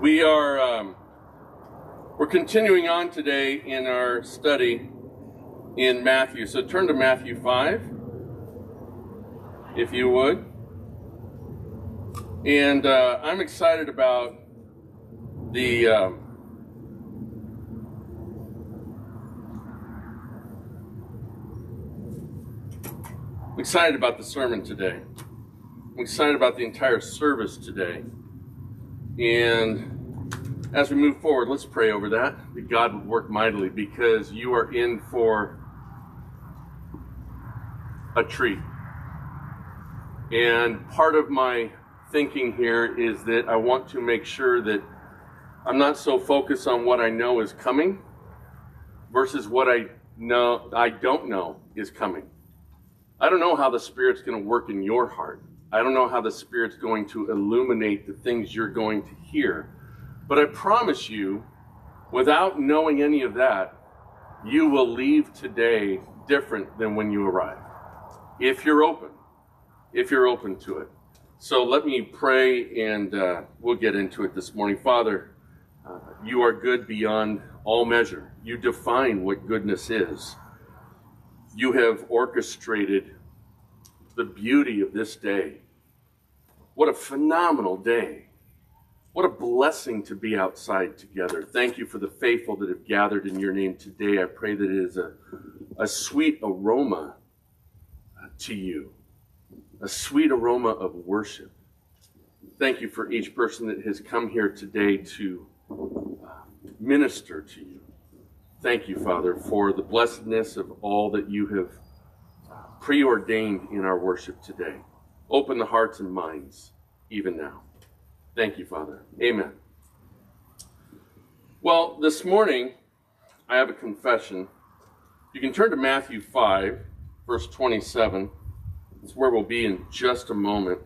We are um, we're continuing on today in our study in Matthew. So turn to Matthew five, if you would. And uh, I'm excited about the. Um, I'm excited about the sermon today. I'm excited about the entire service today. And as we move forward, let's pray over that, that God would work mightily because you are in for a treat. And part of my thinking here is that I want to make sure that I'm not so focused on what I know is coming versus what I know I don't know is coming. I don't know how the Spirit's going to work in your heart. I don't know how the Spirit's going to illuminate the things you're going to hear. But I promise you, without knowing any of that, you will leave today different than when you arrived. If you're open, if you're open to it. So let me pray and uh, we'll get into it this morning. Father, uh, you are good beyond all measure. You define what goodness is. You have orchestrated the beauty of this day. What a phenomenal day. What a blessing to be outside together. Thank you for the faithful that have gathered in your name today. I pray that it is a, a sweet aroma uh, to you, a sweet aroma of worship. Thank you for each person that has come here today to uh, minister to you. Thank you, Father, for the blessedness of all that you have preordained in our worship today. Open the hearts and minds even now. Thank you, Father. Amen. Well, this morning, I have a confession. You can turn to Matthew 5, verse 27. It's where we'll be in just a moment.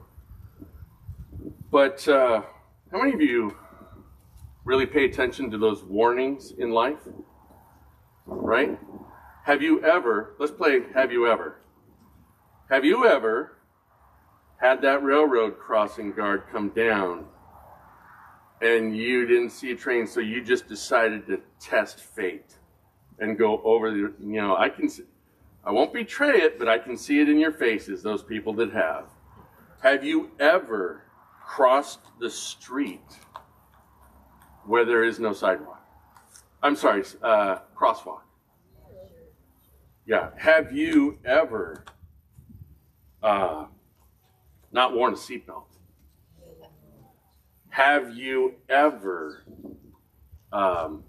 But uh, how many of you really pay attention to those warnings in life? Right? Have you ever, let's play Have You Ever. Have you ever had that railroad crossing guard come down and you didn't see a train, so you just decided to test fate and go over the, you know, I can, I won't betray it, but I can see it in your faces, those people that have. Have you ever crossed the street where there is no sidewalk? I'm sorry, uh, crosswalk. Yeah. Have you ever uh, not worn a seatbelt? Have you ever um,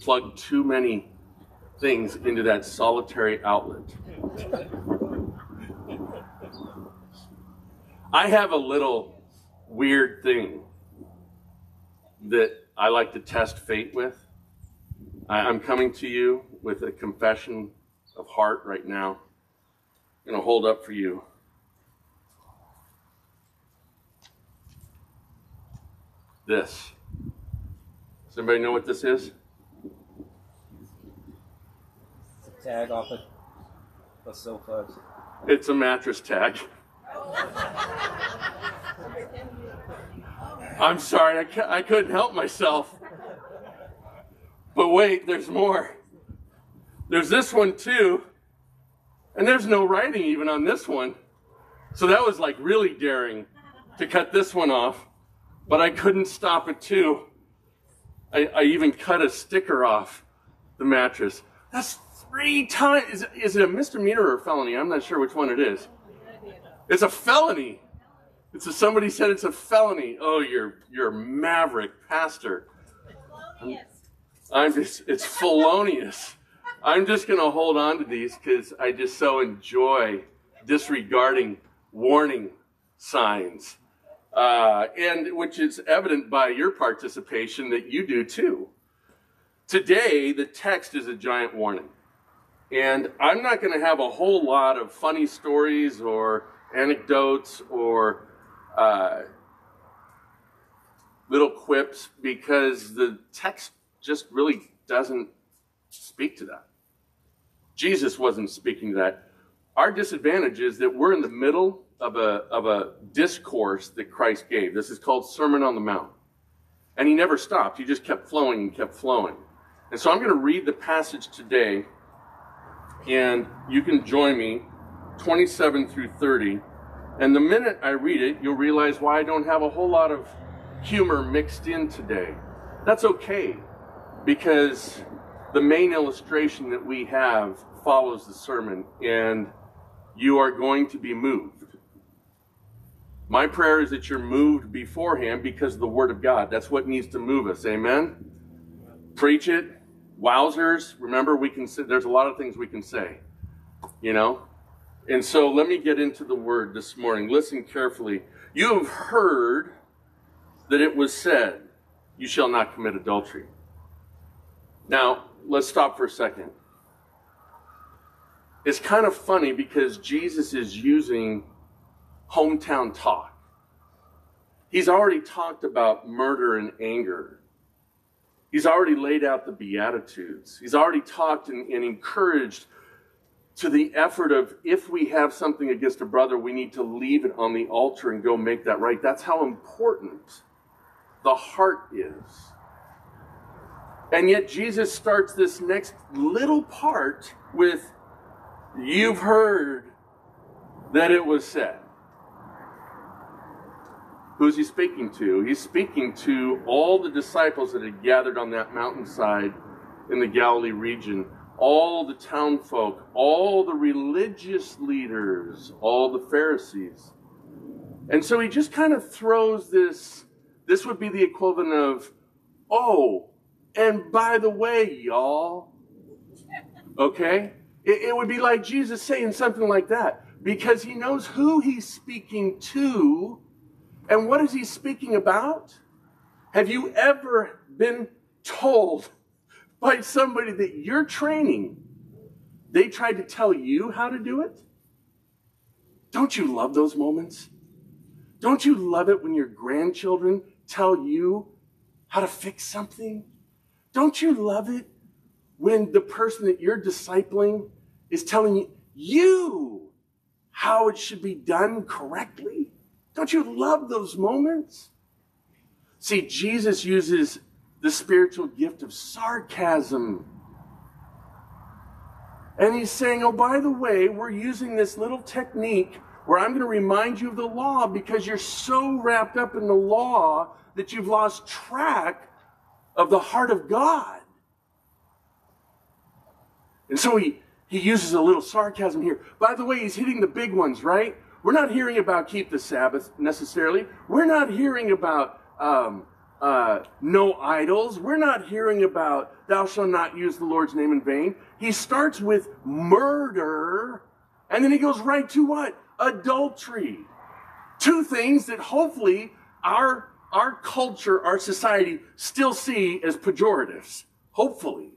plugged too many things into that solitary outlet? I have a little weird thing that I like to test fate with. I'm coming to you with a confession of heart right now. I'm going to hold up for you. This. Does anybody know what this is? It's a tag off of the sofa. It's a mattress tag. I'm sorry, I, I couldn't help myself. But wait, there's more. There's this one too. And there's no writing even on this one. So that was like really daring to cut this one off. But I couldn't stop it too. I, I even cut a sticker off the mattress. That's three times. Is, is it a misdemeanor or a felony? I'm not sure which one it is. It's a felony. It's a, somebody said it's a felony. Oh, you're you're maverick pastor. I'm, I'm just it's felonious. I'm just going to hold on to these because I just so enjoy disregarding warning signs, uh, and which is evident by your participation that you do too. Today, the text is a giant warning. And I'm not going to have a whole lot of funny stories or anecdotes or uh, little quips because the text just really doesn't speak to that. Jesus wasn't speaking that. Our disadvantage is that we're in the middle of a, of a discourse that Christ gave. This is called Sermon on the Mount. And he never stopped. He just kept flowing and kept flowing. And so I'm going to read the passage today, and you can join me 27 through 30. And the minute I read it, you'll realize why I don't have a whole lot of humor mixed in today. That's okay, because the main illustration that we have follows the sermon, and you are going to be moved. My prayer is that you're moved beforehand because of the Word of God. That's what needs to move us. Amen? Preach it. Wowzers. Remember, we can say, there's a lot of things we can say, you know? And so let me get into the Word this morning. Listen carefully. You have heard that it was said, You shall not commit adultery. Now, let's stop for a second. It's kind of funny because Jesus is using hometown talk. He's already talked about murder and anger. He's already laid out the Beatitudes. He's already talked and, and, encouraged to the effort of if we have something against a brother, we need to leave it on the altar and go make that right. That's how important the heart is. And yet, Jesus starts this next little part with, You've heard that it was said. Who's he speaking to? He's speaking to all the disciples that had gathered on that mountainside in the Galilee region, all the town folk, all the religious leaders, all the Pharisees. And so he just kind of throws this, this would be the equivalent of, oh, and by the way, y'all, okay? It, it would be like Jesus saying something like that because he knows who he's speaking to and what is he speaking about? Have you ever been told by somebody that you're training, they tried to tell you how to do it? Don't you love those moments? Don't you love it when your grandchildren tell you how to fix something? Don't you love it when the person that you're discipling is telling you, how it should be done correctly? Don't you love those moments? See, Jesus uses the spiritual gift of sarcasm. And he's saying, oh, by the way, we're using this little technique where I'm going to remind you of the law because you're so wrapped up in the law that you've lost track of the heart of God. And so he, he uses a little sarcasm here. By the way, he's hitting the big ones, right? We're not hearing about keep the Sabbath necessarily. We're not hearing about um, uh, no idols. We're not hearing about thou shalt not use the Lord's name in vain. He starts with murder, and then he goes right to what? Adultery. Two things that hopefully our, our culture, our society still see as pejoratives. Hopefully.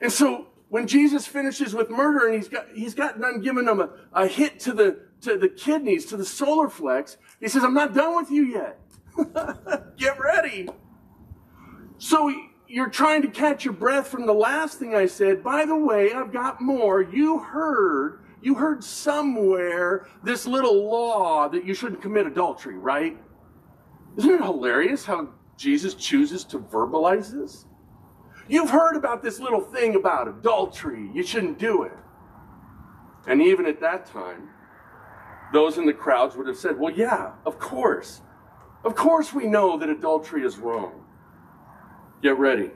And so when Jesus finishes with murder and he's got, he's got done giving them a, a hit to the, to the kidneys, to the solar flex, he says, I'm not done with you yet. Get ready. So you're trying to catch your breath from the last thing I said. By the way, I've got more. You heard, you heard somewhere this little law that you shouldn't commit adultery, right? Isn't it hilarious how Jesus chooses to verbalize this? You've heard about this little thing about adultery. You shouldn't do it. And even at that time, those in the crowds would have said, Well, yeah, of course. Of course we know that adultery is wrong. Get ready.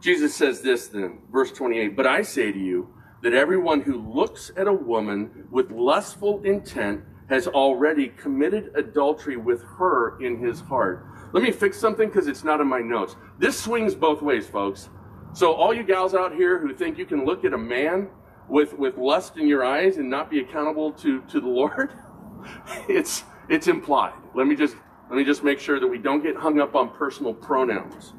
Jesus says this then, verse 28 But I say to you that everyone who looks at a woman with lustful intent has already committed adultery with her in his heart. Let me fix something because it's not in my notes. This swings both ways, folks. So all you gals out here who think you can look at a man with, with lust in your eyes and not be accountable to, to the Lord, it's it's implied. Let me just let me just make sure that we don't get hung up on personal pronouns.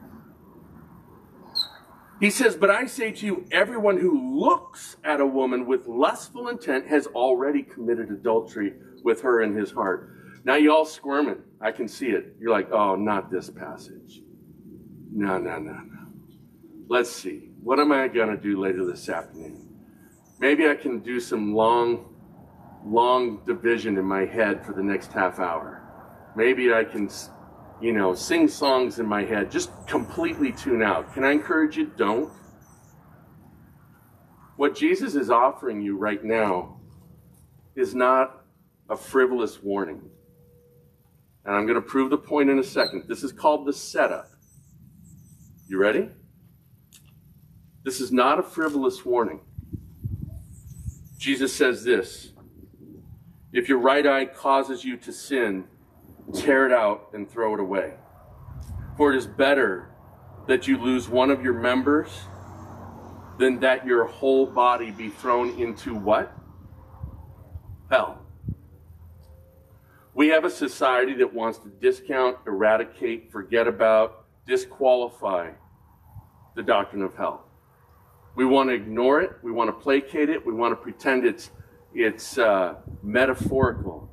He says, But I say to you, everyone who looks at a woman with lustful intent has already committed adultery with her in his heart. Now you all squirming. I can see it. You're like, oh, not this passage. No, no, no, no. Let's see. What am I going to do later this afternoon? Maybe I can do some long long division in my head for the next half hour. Maybe I can, you know, sing songs in my head, just completely tune out. Can I encourage you? Don't. What Jesus is offering you right now is not a frivolous warning. And I'm going to prove the point in a second. This is called the setup. You ready? This is not a frivolous warning. Jesus says this If your right eye causes you to sin, tear it out and throw it away. For it is better that you lose one of your members than that your whole body be thrown into what? Hell. We have a society that wants to discount, eradicate, forget about, disqualify the doctrine of hell. We want to ignore it. We want to placate it. We want to pretend it's it's uh, metaphorical.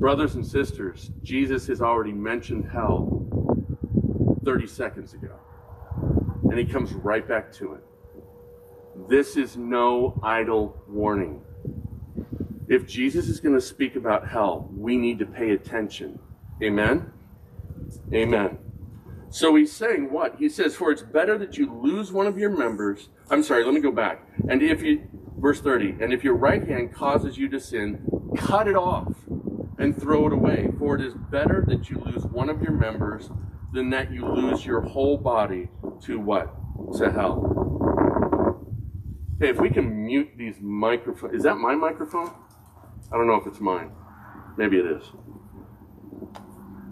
Brothers and sisters, Jesus has already mentioned hell 30 seconds ago, and he comes right back to it. This is no idle warning. If Jesus is going to speak about hell, we need to pay attention. Amen? Amen. So he's saying what? He says, For it's better that you lose one of your members. I'm sorry, let me go back. And if you, verse 30, and if your right hand causes you to sin, cut it off and throw it away. For it is better that you lose one of your members than that you lose your whole body to what? To hell. Hey, if we can mute these microphones. Is that my microphone? I don't know if it's mine. Maybe it is.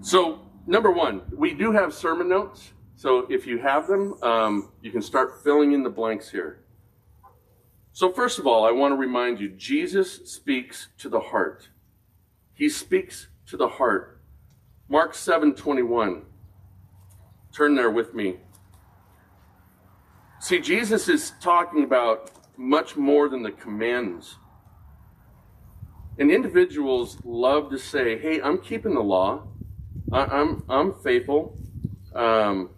So, number one, we do have sermon notes. So if you have them, um, you can start filling in the blanks here. So first of all, I want to remind you, Jesus speaks to the heart. He speaks to the heart. Mark 7, 21. Turn there with me. See, Jesus is talking about much more than the commands. And individuals love to say, hey, I'm keeping the law. I, am I'm faithful. Um,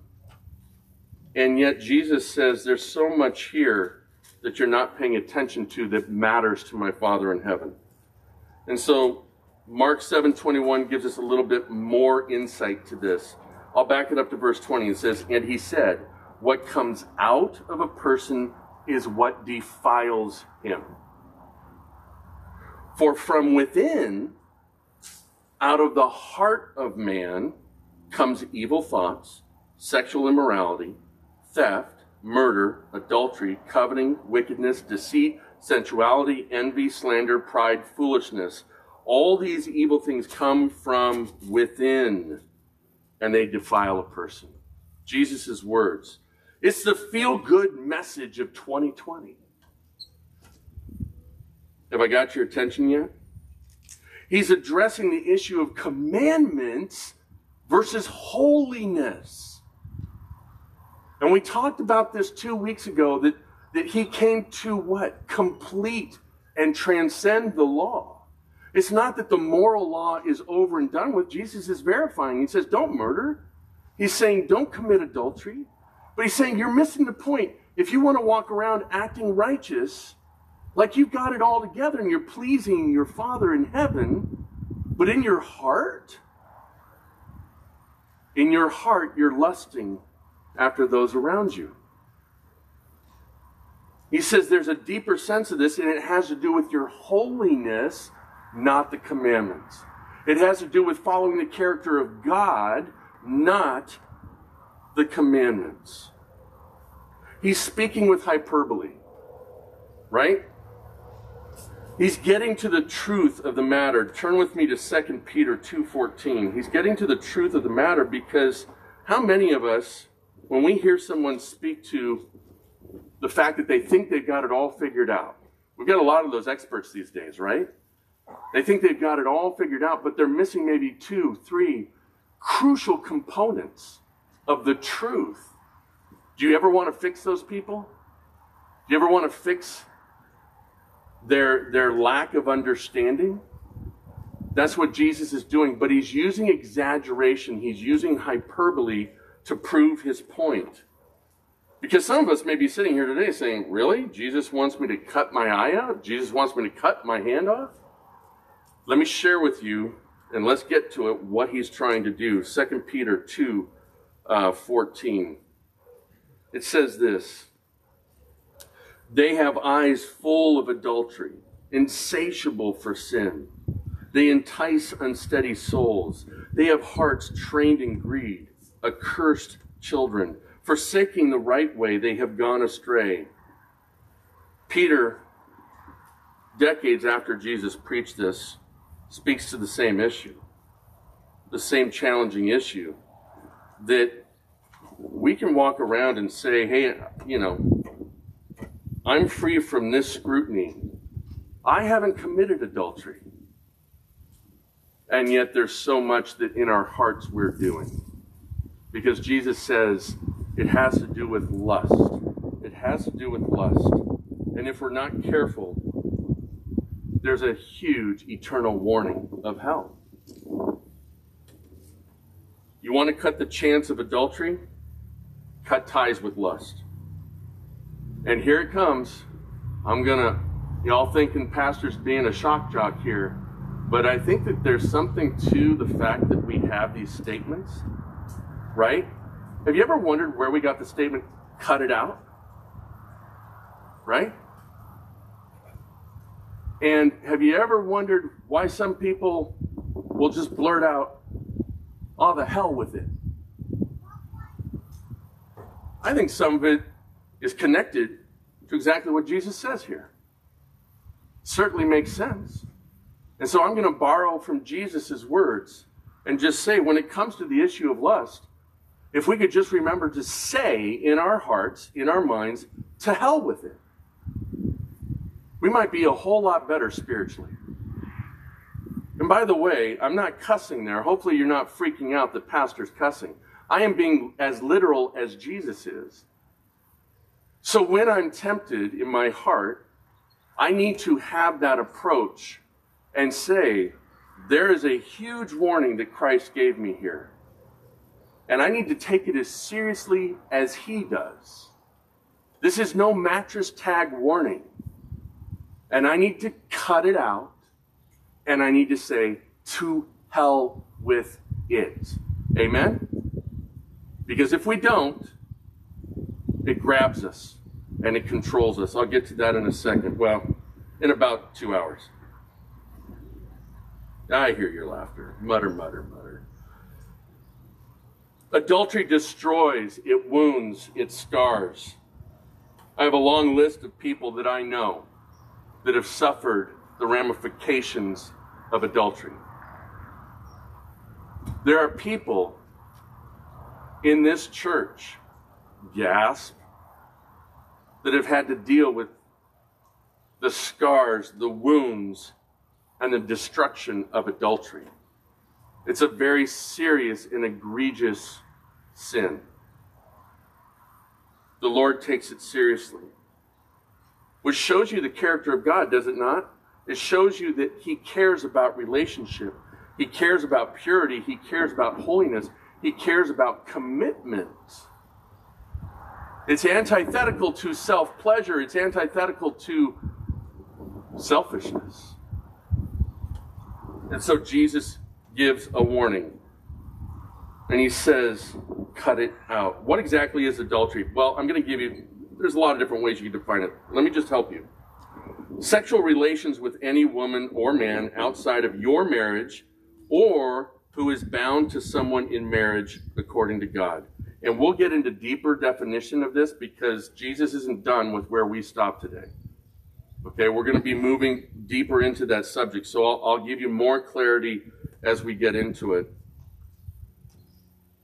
and yet Jesus says there's so much here that you're not paying attention to that matters to my Father in heaven. And so Mark 7:21 gives us a little bit more insight to this. I'll back it up to verse 20. It says, "And he said, what comes out of a person is what defiles him. For from within out of the heart of man comes evil thoughts, sexual immorality, theft, murder, adultery, coveting, wickedness, deceit, sensuality, envy, slander, pride, foolishness. All these evil things come from within and they defile a person. Jesus' words. It's the feel good message of 2020. Have I got your attention yet? He's addressing the issue of commandments versus holiness. And we talked about this two weeks ago that, that he came to what? Complete and transcend the law. It's not that the moral law is over and done with. Jesus is verifying. He says, don't murder. He's saying, don't commit adultery. But he's saying, you're missing the point. If you want to walk around acting righteous, like you've got it all together and you're pleasing your Father in heaven, but in your heart, in your heart, you're lusting after those around you. He says there's a deeper sense of this, and it has to do with your holiness, not the commandments. It has to do with following the character of God, not the commandments. He's speaking with hyperbole, right? He's getting to the truth of the matter. Turn with me to 2 Peter 2:14. He's getting to the truth of the matter because how many of us when we hear someone speak to the fact that they think they've got it all figured out. We've got a lot of those experts these days, right? They think they've got it all figured out, but they're missing maybe two, three crucial components of the truth. Do you ever want to fix those people? Do you ever want to fix their, their lack of understanding. That's what Jesus is doing, but he's using exaggeration, he's using hyperbole to prove his point. Because some of us may be sitting here today saying, Really? Jesus wants me to cut my eye out? Jesus wants me to cut my hand off? Let me share with you, and let's get to it, what he's trying to do. 2 Peter 2 uh, 14. It says this They have eyes full of adultery, insatiable for sin. They entice unsteady souls. They have hearts trained in greed, accursed children. Forsaking the right way, they have gone astray. Peter, decades after Jesus preached this, speaks to the same issue, the same challenging issue that we can walk around and say, hey, you know, I'm free from this scrutiny. I haven't committed adultery. And yet there's so much that in our hearts we're doing. Because Jesus says it has to do with lust. It has to do with lust. And if we're not careful, there's a huge eternal warning of hell. You want to cut the chance of adultery? Cut ties with lust. And here it comes. I'm to, y'all thinking pastor's being a shock jock here, but I think that there's something to the fact that we have these statements, right? Have you ever wondered where we got the statement, cut it out? Right? And have you ever wondered why some people will just blurt out, oh, the hell with it? I think some of it is connected to exactly what Jesus says here. Certainly makes sense. And so I'm going to borrow from Jesus' words and just say when it comes to the issue of lust, if we could just remember to say in our hearts, in our minds, to hell with it, we might be a whole lot better spiritually. And by the way, I'm not cussing there. Hopefully, you're not freaking out that pastor's cussing. I am being as literal as Jesus is. So when I'm tempted in my heart, I need to have that approach and say, there is a huge warning that Christ gave me here. And I need to take it as seriously as he does. This is no mattress tag warning. And I need to cut it out. And I need to say, to hell with it. Amen? Because if we don't, it grabs us and it controls us. I'll get to that in a second. Well, in about two hours. I hear your laughter. Mutter, mutter, mutter. Adultery destroys, it wounds, it scars. I have a long list of people that I know that have suffered the ramifications of adultery. There are people in this church, gasp, that have had to deal with the scars, the wounds, and the destruction of adultery. It's a very serious and egregious sin. The Lord takes it seriously. Which shows you the character of God, does it not? It shows you that He cares about relationship. He cares about purity. He cares about holiness. He cares about commitment. It's antithetical to self pleasure, it's antithetical to selfishness. And so Jesus gives a warning. And he says, cut it out. What exactly is adultery? Well, I'm going to give you, there's a lot of different ways you can define it. Let me just help you. Sexual relations with any woman or man outside of your marriage or who is bound to someone in marriage according to God. And we'll get into deeper definition of this because Jesus isn't done with where we stop today. Okay, we're going to be moving deeper into that subject, so I'll, I'll give you more clarity as we get into it.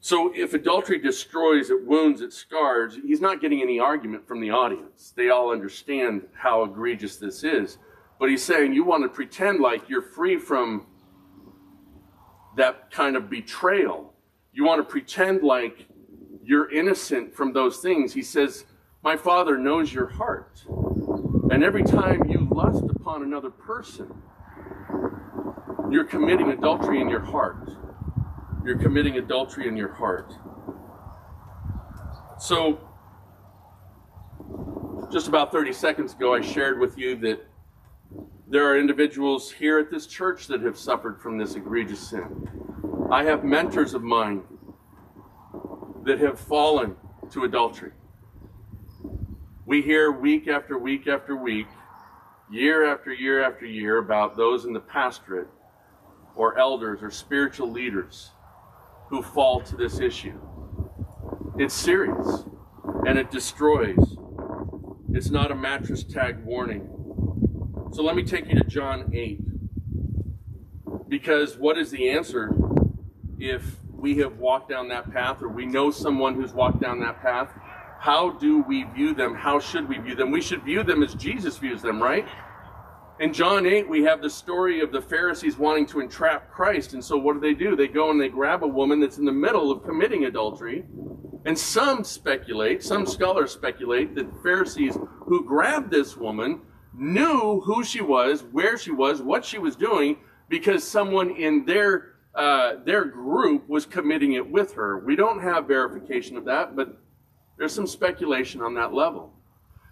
So, if adultery destroys, it wounds, it scars, he's not getting any argument from the audience. They all understand how egregious this is. But he's saying you want to pretend like you're free from that kind of betrayal. You want to pretend like you're innocent from those things. He says, My Father knows your heart. And every time you lust upon another person, you're committing adultery in your heart. You're committing adultery in your heart. So, just about 30 seconds ago, I shared with you that there are individuals here at this church that have suffered from this egregious sin. I have mentors of mine that have fallen to adultery. We hear week after week after week, year after year after year about those in the pastorate or elders or spiritual leaders who fall to this issue. It's serious and it destroys. It's not a mattress tag warning. So let me take you to John 8. Because what is the answer if we have walked down that path or we know someone who's walked down that path? How do we view them? How should we view them? We should view them as Jesus views them, right? In John 8, we have the story of the Pharisees wanting to entrap Christ. And so what do they do? They go and they grab a woman that's in the middle of committing adultery. And some speculate, some scholars speculate, that the Pharisees who grabbed this woman knew who she was, where she was, what she was doing, because someone in their uh, their group was committing it with her. We don't have verification of that, but there's some speculation on that level.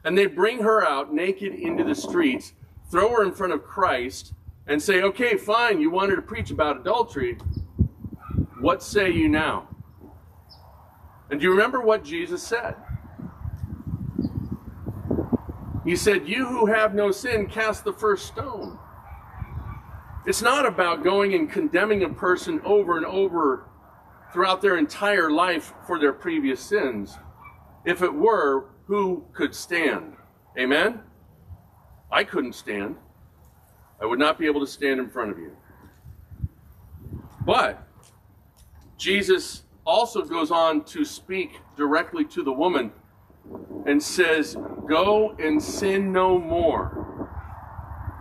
And they bring her out naked into the streets, throw her in front of Christ, and say, okay, fine, you wanted to preach about adultery. What say you now? And do you remember what Jesus said? He said, You who have no sin, cast the first stone. It's not about going and condemning a person over and over throughout their entire life for their previous sins. If it were, who could stand? Amen? I couldn't stand. I would not be able to stand in front of you. But Jesus also goes on to speak directly to the woman and says, Go and sin no more.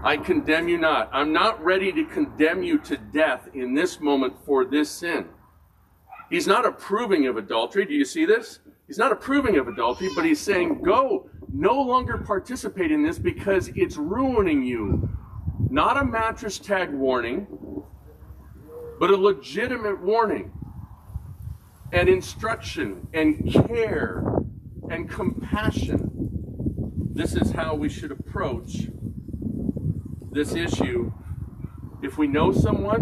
I condemn you not. I'm not ready to condemn you to death in this moment for this sin. He's not approving of adultery. Do you see this? He's not approving of adultery, but he's saying, Go, no longer participate in this because it's ruining you. Not a mattress tag warning, but a legitimate warning and instruction and care and compassion. This is how we should approach this issue if we know someone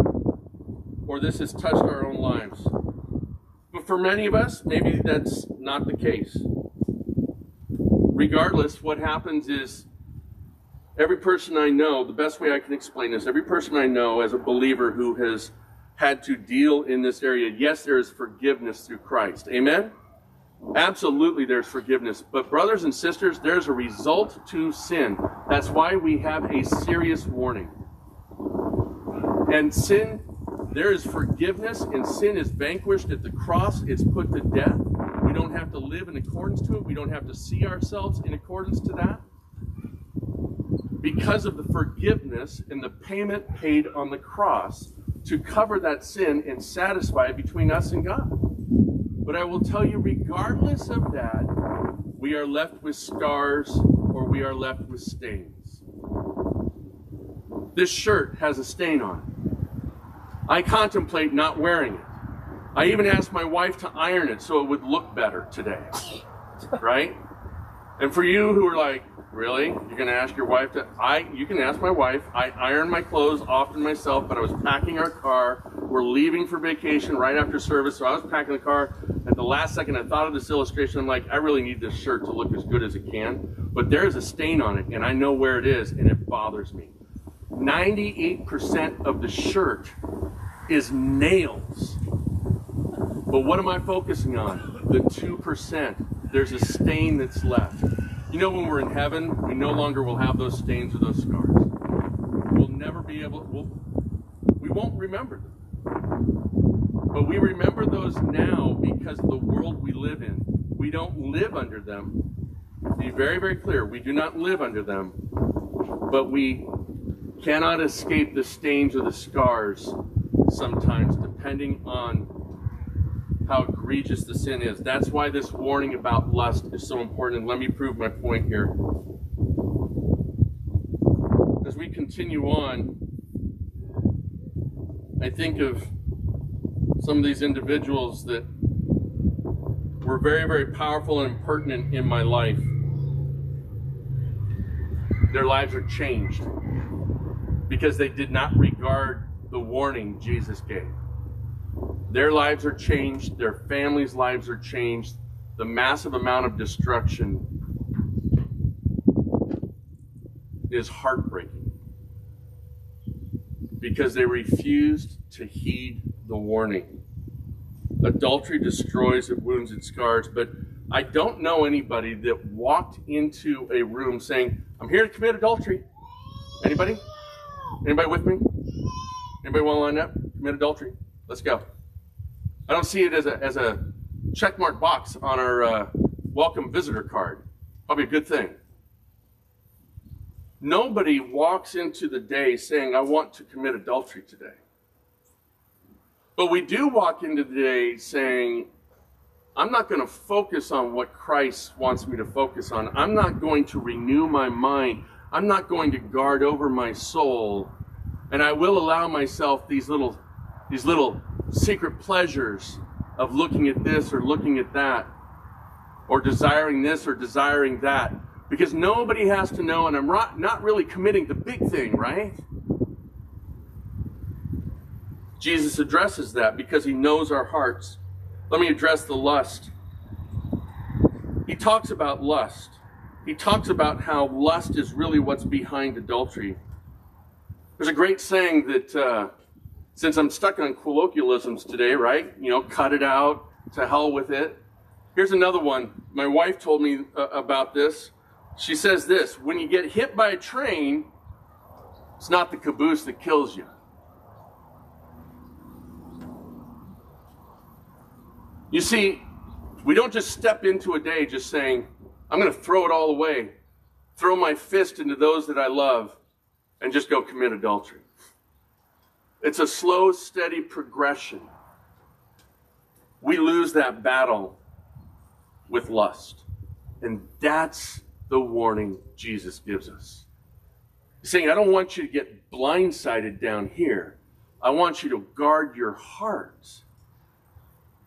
or this has touched our own lives. But for many of us, maybe that's not the case. Regardless, what happens is every person I know, the best way I can explain this, every person I know as a believer who has had to deal in this area, yes, there is forgiveness through Christ. Amen? Absolutely, there's forgiveness. But, brothers and sisters, there's a result to sin. That's why we have a serious warning. And sin, there is forgiveness, and sin is vanquished at the cross. It's put to death. We don't have to live in accordance to it, we don't have to see ourselves in accordance to that. Because of the forgiveness and the payment paid on the cross to cover that sin and satisfy it between us and God. But I will tell you, regardless of that, we are left with scars or we are left with stains. This shirt has a stain on it. I contemplate not wearing it. I even asked my wife to iron it so it would look better today. Right? And for you who are like, Really? You're gonna ask your wife to? I. You can ask my wife. I iron my clothes often myself, but I was packing our car. We're leaving for vacation right after service, so I was packing the car. At the last second, I thought of this illustration. I'm like, I really need this shirt to look as good as it can, but there's a stain on it, and I know where it is, and it bothers me. 98% of the shirt is nails. But what am I focusing on? The 2%. There's a stain that's left. You know, when we're in heaven, we no longer will have those stains or those scars. We'll never be able, we'll, we won't remember them. But we remember those now because of the world we live in. We don't live under them. Be very, very clear. We do not live under them, but we cannot escape the stains or the scars sometimes, depending on how egregious the sin is. That's why this warning about lust is so important. And let me prove my point here. As we continue on, I think of some of these individuals that were very, very powerful and pertinent in my life. their lives are changed because they did not regard the warning Jesus gave. Their lives are changed, their families' lives are changed, the massive amount of destruction is heartbreaking because they refused to heed the warning. Adultery destroys, it wounds, it scars, but I don't know anybody that walked into a room saying, I'm here to commit adultery. Anybody? Anybody with me? Anybody want to line up? Commit adultery? Let's go. I don't see it as a, as a checkmark box on our uh, welcome visitor card. Probably a good thing. Nobody walks into the day saying, I want to commit adultery today. But we do walk into the day saying, I'm not going to focus on what Christ wants me to focus on. I'm not going to renew my mind. I'm not going to guard over my soul. And I will allow myself these little these little secret pleasures of looking at this or looking at that or desiring this or desiring that because nobody has to know, and I'm not really committing the big thing, right? Jesus addresses that because he knows our hearts. Let me address the lust. He talks about lust. He talks about how lust is really what's behind adultery. There's a great saying that, uh, since I'm stuck on colloquialisms today, right? You know, cut it out, to hell with it. Here's another one. My wife told me uh, about this. She says this when you get hit by a train, it's not the caboose that kills you. You see, we don't just step into a day just saying, I'm going to throw it all away, throw my fist into those that I love, and just go commit adultery. It's a slow, steady progression. We lose that battle with lust. And that's the warning Jesus gives us. He's saying, I don't want you to get blindsided down here. I want you to guard your heart.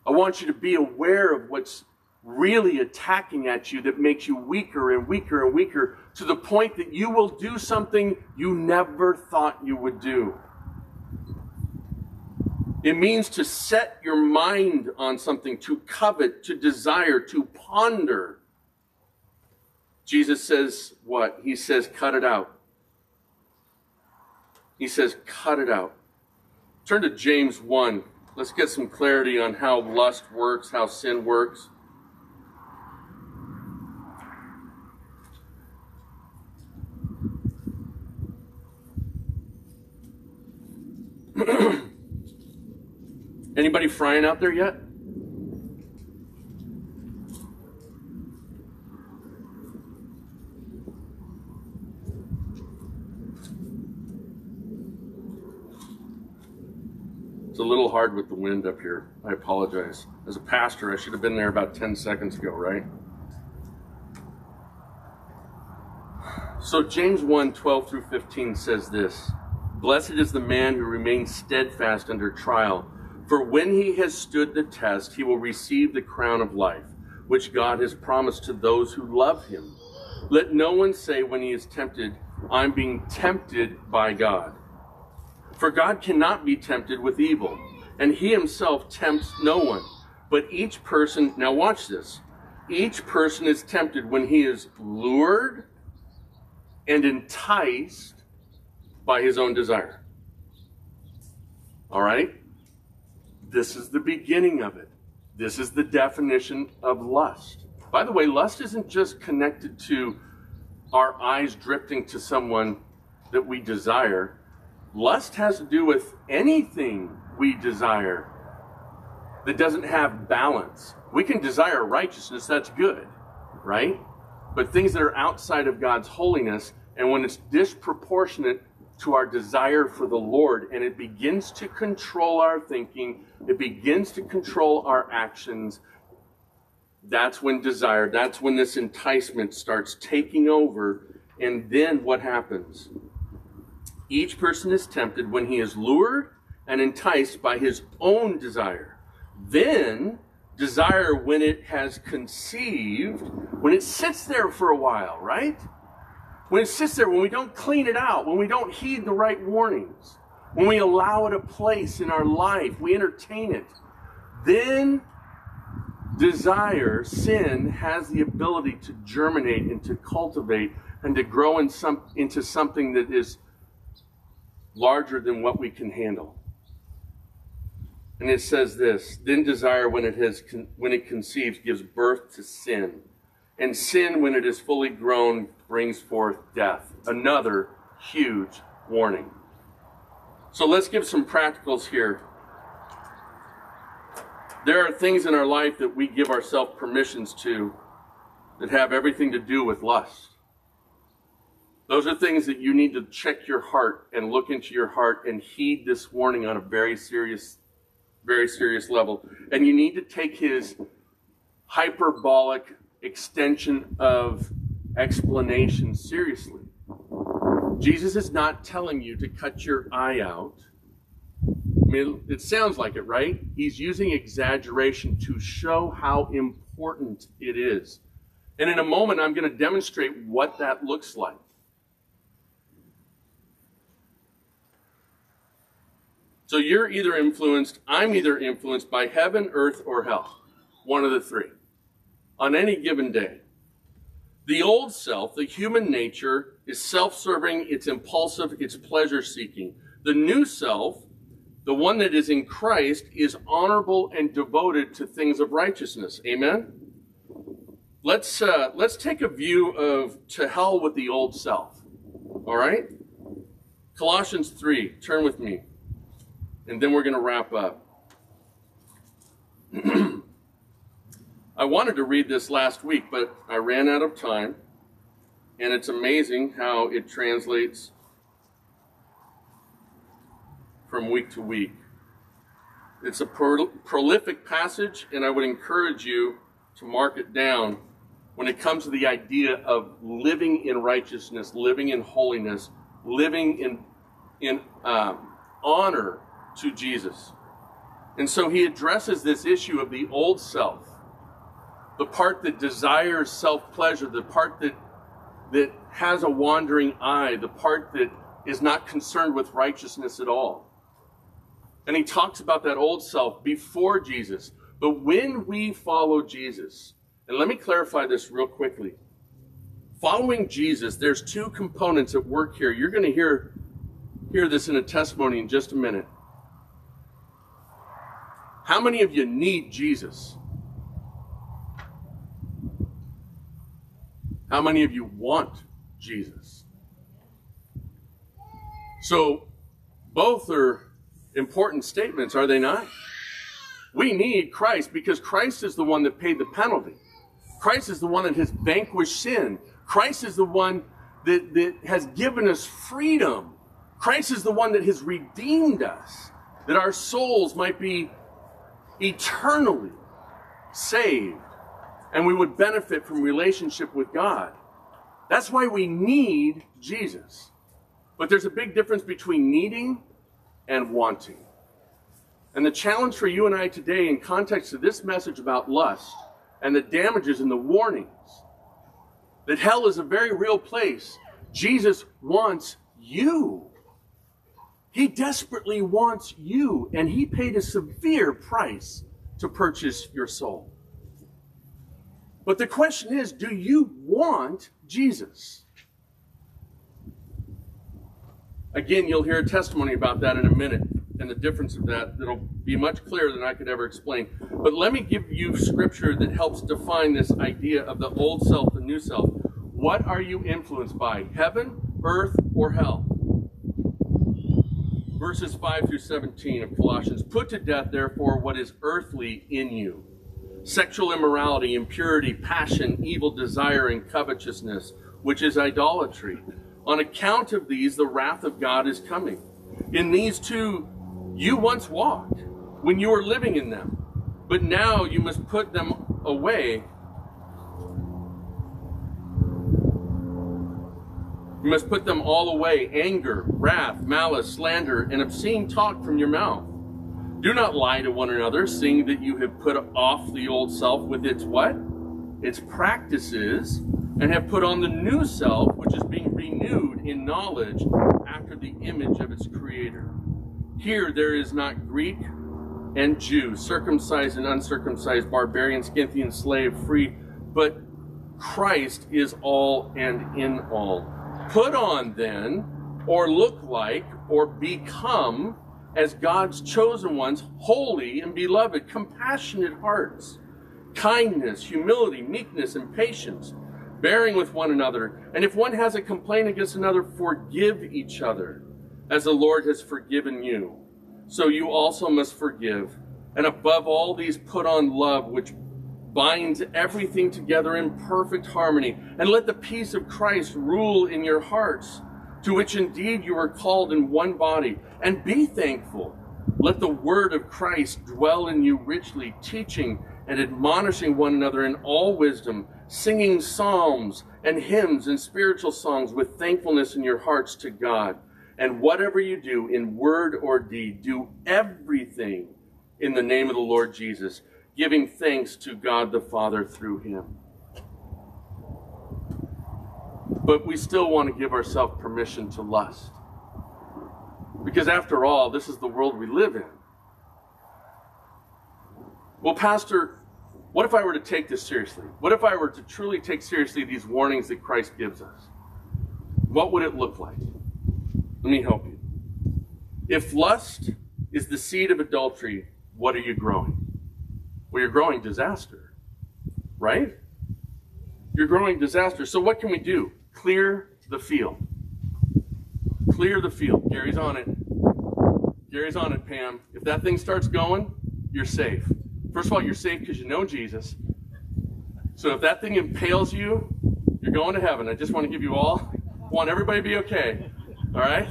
I want you to be aware of what's really attacking at you that makes you weaker and weaker and weaker to the point that you will do something you never thought you would do. It means to set your mind on something, to covet, to desire, to ponder. Jesus says what? He says, cut it out. He says, cut it out. Turn to James 1. Let's get some clarity on how lust works, how sin works. Anybody frying out there yet? Hard with the wind up here. I apologize. As a pastor, I should have been there about 10 seconds ago, right? So James 1 12 through 15 says this Blessed is the man who remains steadfast under trial, for when he has stood the test, he will receive the crown of life, which God has promised to those who love him. Let no one say when he is tempted, I'm being tempted by God. For God cannot be tempted with evil, and he himself tempts no one. But each person, now watch this, each person is tempted when he is lured and enticed by his own desire. All right? This is the beginning of it. This is the definition of lust. By the way, lust isn't just connected to our eyes drifting to someone that we desire. Lust has to do with anything we desire that doesn't have balance. We can desire righteousness, that's good, right? But things that are outside of God's holiness, and when it's disproportionate to our desire for the Lord, and it begins to control our thinking, it begins to control our actions, that's when desire, that's when this enticement starts taking over. And then what happens? Each person is tempted when he is lured and enticed by his own desire. Then, desire, when it has conceived, when it sits there for a while, right? when it sits there, when we don't clean it out, when we don't heed the right warnings, when we allow it a place in our life, we entertain it, then desire, sin, has the ability to germinate and to cultivate and to grow in some, into something that is larger than what we can handle. And it says this then desire, when it, has, when it conceives, gives birth to sin. And sin, when it is fully grown, brings forth death. Another huge warning. So let's give some practicals here. There are things in our life that we give ourselves permissions to that have everything to do with lust. Those are things that you need to check your heart and look into your heart and heed this warning on a very serious, very serious level. And you need to take his hyperbolic extension of explanation seriously. Jesus is not telling you to cut your eye out. I mean, it sounds like it, right? He's using exaggeration to show how important it is. And in a moment, I'm going to demonstrate what that looks like. So you're either influenced, I'm either influenced by heaven, earth, or hell. One of the three. On any given day. The old self, the human nature, is self serving, it's impulsive, it's pleasure seeking. The new self, the one that is in Christ, is honorable and devoted to things of righteousness. Amen? Let's, uh, let's take a view of to hell with the old self. All right? Colossians 3, turn with me, and then we're going to wrap up. I wanted to read this last week, but I ran out of time. And it's amazing how it translates from week to week. It's a pro- prolific passage, and I would encourage you to mark it down when it comes to the idea of living in righteousness, living in holiness, living in, in um, honor to Jesus. And so he addresses this issue of the old self the part that desires self pleasure, the part that, that has a wandering eye, the part that is not concerned with righteousness at all. And he talks about that old self before Jesus. But when we follow Jesus, and let me clarify this real quickly. Following Jesus, there's two components at work here. You're going to hear, hear this in a testimony in just a minute. How many of you need Jesus? How many of you want Jesus? So, both are important statements, are they not? We need Christ because Christ is the one that paid the penalty. Christ is the one that has vanquished sin. Christ is the one that, that has given us freedom. Christ is the one that has redeemed us, that our souls might be eternally saved and we would benefit from relationship with God. That's why we need Jesus. But there's a big difference between needing and wanting. And the challenge for you and I today, in context of this message about lust and the damages and the warnings, that hell is a very real place. Jesus wants you. He desperately wants you, and He paid a severe price to purchase your soul. But the question is do you want Jesus? Again, you'll hear a testimony about that in a minute and the difference of that that'll be much clearer than I could ever explain. But let me give you scripture that helps define this idea of the old self, the new self. What are you influenced by? Heaven, earth, or hell? Verses 5 through 17 of Colossians. Put to death, therefore, what is earthly in you sexual immorality, impurity, passion, evil desire, and covetousness, which is idolatry. On account of these, the wrath of God is coming. In these too, you once walked when you were living in them, but now you must put them away. You must put them all away anger, wrath, malice, slander, and obscene talk from your mouth. Do not lie to one another, seeing that you have put off the old self with its what? Its practices, and have put on the new self, which is being renewed in knowledge after the image of its creator. Here there is not Greek and Jew, circumcised and uncircumcised, barbarian, Scythian, slave, free, but Christ is all and in all. Put on then, or look like, or become as God's chosen ones, holy and beloved, compassionate hearts, kindness, humility, meekness, and patience, bearing with one another. And if one has a complaint against another, forgive each other, as the Lord has forgiven you. So you also must forgive. And above all these, put on love, which binds everything together in perfect harmony. And let the peace of Christ rule in your hearts, to which indeed you are called in one body. And be thankful. Let the word of Christ dwell in you richly, teaching and admonishing one another in all wisdom, singing psalms and hymns and spiritual songs with thankfulness in your hearts to God. And whatever you do in word or deed, do everything in the name of the Lord Jesus giving thanks to God the Father through him. But we still want to give ourselves permission to lust. Because after all, this is the world we live in. Well, Pastor, what if I were to take this seriously? What if I were to truly take seriously these warnings that Christ gives us? What would it look like? Let me help you. If lust is the seed of adultery, what are you growing? Well, you're growing disaster, right? You're growing disaster. So, what can we do? Clear the field. Clear the field. Gary's on it. Gary's on it, Pam. If that thing starts going, you're safe. First of all, you're safe because you know Jesus. So, if that thing impales you, you're going to heaven. I just want to give you all, want everybody to be okay. All right?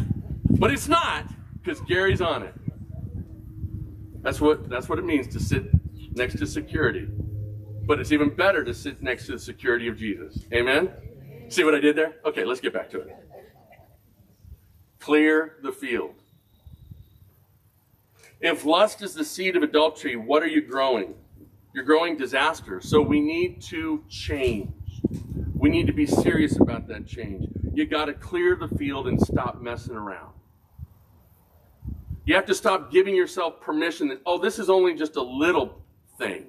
But it's not because Gary's on it. That's what that's what it means to sit next to security. But it's even better to sit next to the security of Jesus. Amen? See what I did there? Okay, let's get back to it. Clear the field. If lust is the seed of adultery, what are you growing? You're growing disaster. So we need to change. We need to be serious about that change. You got to clear the field and stop messing around. You have to stop giving yourself permission that, oh, this is only just a little thing.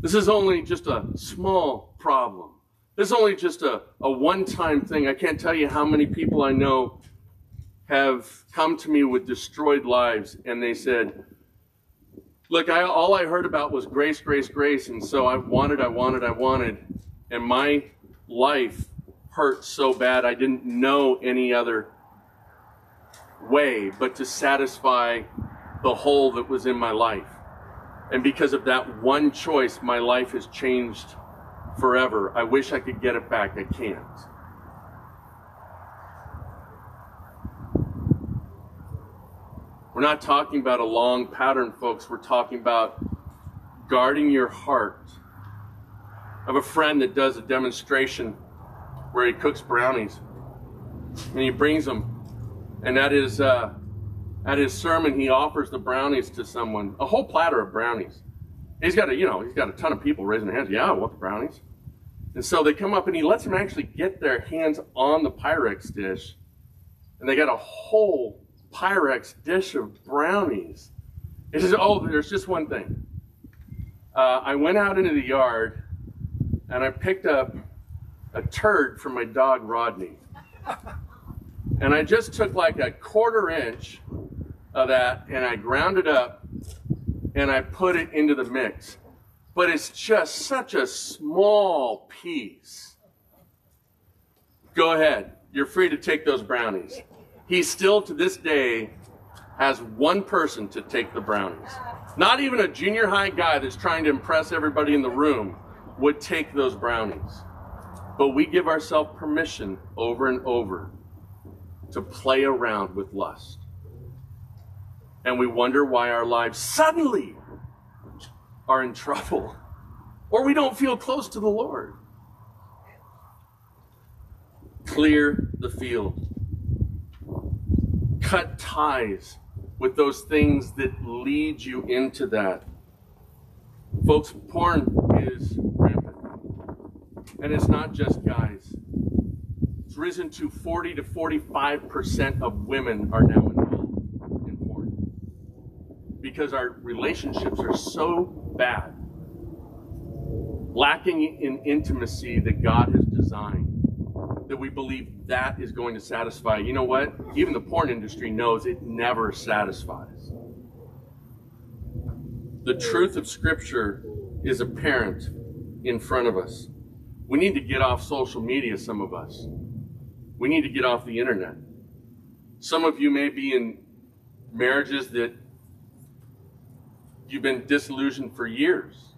This is only just a small problem. This is only just a, a one time thing. I can't tell you how many people I know have come to me with destroyed lives and they said, Look, I, all I heard about was grace, grace, grace. And so I wanted, I wanted, I wanted. And my life hurt so bad I didn't know any other way but to satisfy the hole that was in my life. And because of that one choice, my life has changed forever. I wish I could get it back. I can't. We're not talking about a long pattern, folks. We're talking about guarding your heart. I have a friend that does a demonstration where he cooks brownies and he brings them. And that is uh, at his sermon, he offers the brownies to someone, a whole platter of brownies. He's got a, you know, he's got a ton of people raising their hands. Yeah, I want the brownies. And so they come up and he lets them actually get their hands on the Pyrex dish. And they got a whole Pyrex dish of brownies. He says, oh, there's just one thing. Uh, I went out into the yard and I picked up a turd from my dog Rodney. And I just took like a quarter inch of that and I ground it up and I put it into the mix. But it's just such a small piece. Go ahead. You're free to take those brownies. He still to this day has one person to take the brownies. Not even a junior high guy that's trying to impress everybody in the room would take those brownies. But we give ourselves permission over and over to play around with lust and we wonder why our lives suddenly are in trouble or we don't feel close to the Lord. Clear the field. Cut ties with those things that lead you into that. Folks, porn is rampant. And it's not just guys. It's risen to 40 to 45% of women are now. Because our relationships are so bad, lacking in intimacy that God has designed, that we believe that is going to satisfy. You know what? Even the porn industry knows it never satisfies. The truth of Scripture is apparent in front of us. We need to get off social media, some of us. We need to get off the internet. Some of you may be in marriages that you've been disillusioned for years.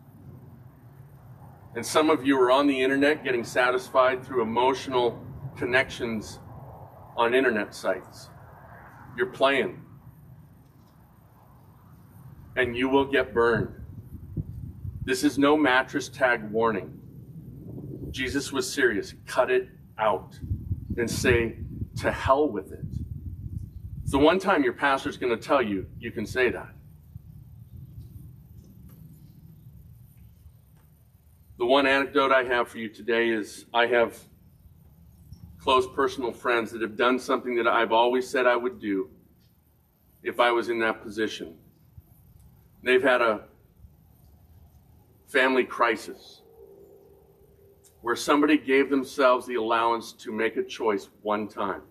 And some of you are on the internet getting satisfied through emotional connections on internet sites. You're playing. And you will get burned. This is no mattress tag warning. Jesus was serious. Cut it out and say, to hell with it. It's the one time your pastor's going to tell you you can say that. The one anecdote I have for you today is I have close personal friends that have done something that I've always said I would do if I was in that position. They've had a family crisis where somebody gave themselves the allowance to make a choice one time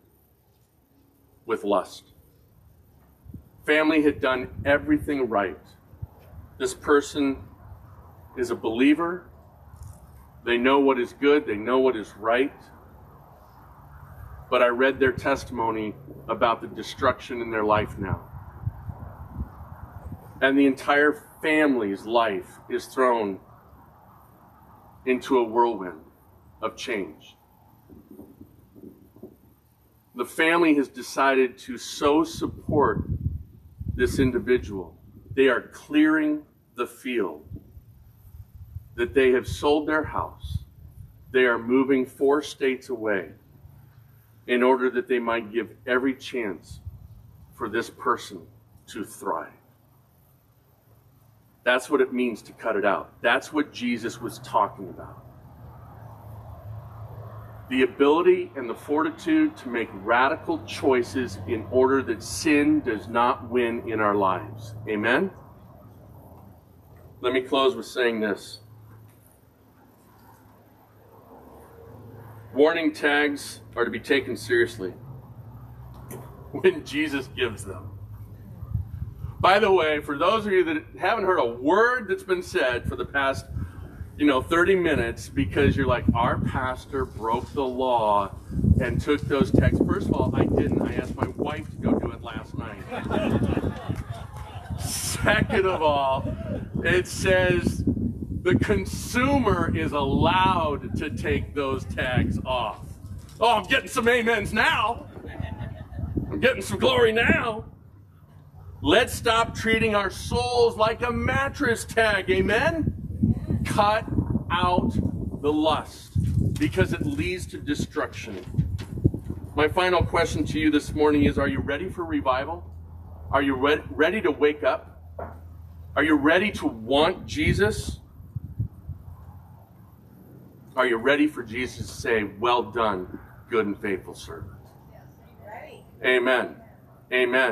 with lust. Family had done everything right. This person is a believer. They know what is good, they know what is right. But I read their testimony about the destruction in their life now. And the entire family's life is thrown into a whirlwind of change. The family has decided to so support this individual. They are clearing the field, that they have sold their house. They are moving four states away in order that they might give every chance for this person to thrive. That's what it means to cut it out. That's what Jesus was talking about. The ability and the fortitude to make radical choices in order that sin does not win in our lives. Amen? Let me close with saying this. Warning tags are to be taken seriously when Jesus gives them. By the way, for those of you that haven't heard a word that's been said for the past, you know, 30 minutes because you're like, our pastor broke the law and took those texts. First of all, I didn't. I asked my wife to go do it last night. Second of all, it says the consumer is allowed to take those tags off. Oh, I'm getting some amens now. I'm getting some glory now. Let's stop treating our souls like a mattress tag. Amen? Cut out the lust because it leads to destruction. My final question to you this morning is Are you ready for revival? Are you re- ready to wake up? Are you ready to want Jesus? Are you ready for Jesus to say, Well done, good and faithful servant? Amen. Amen.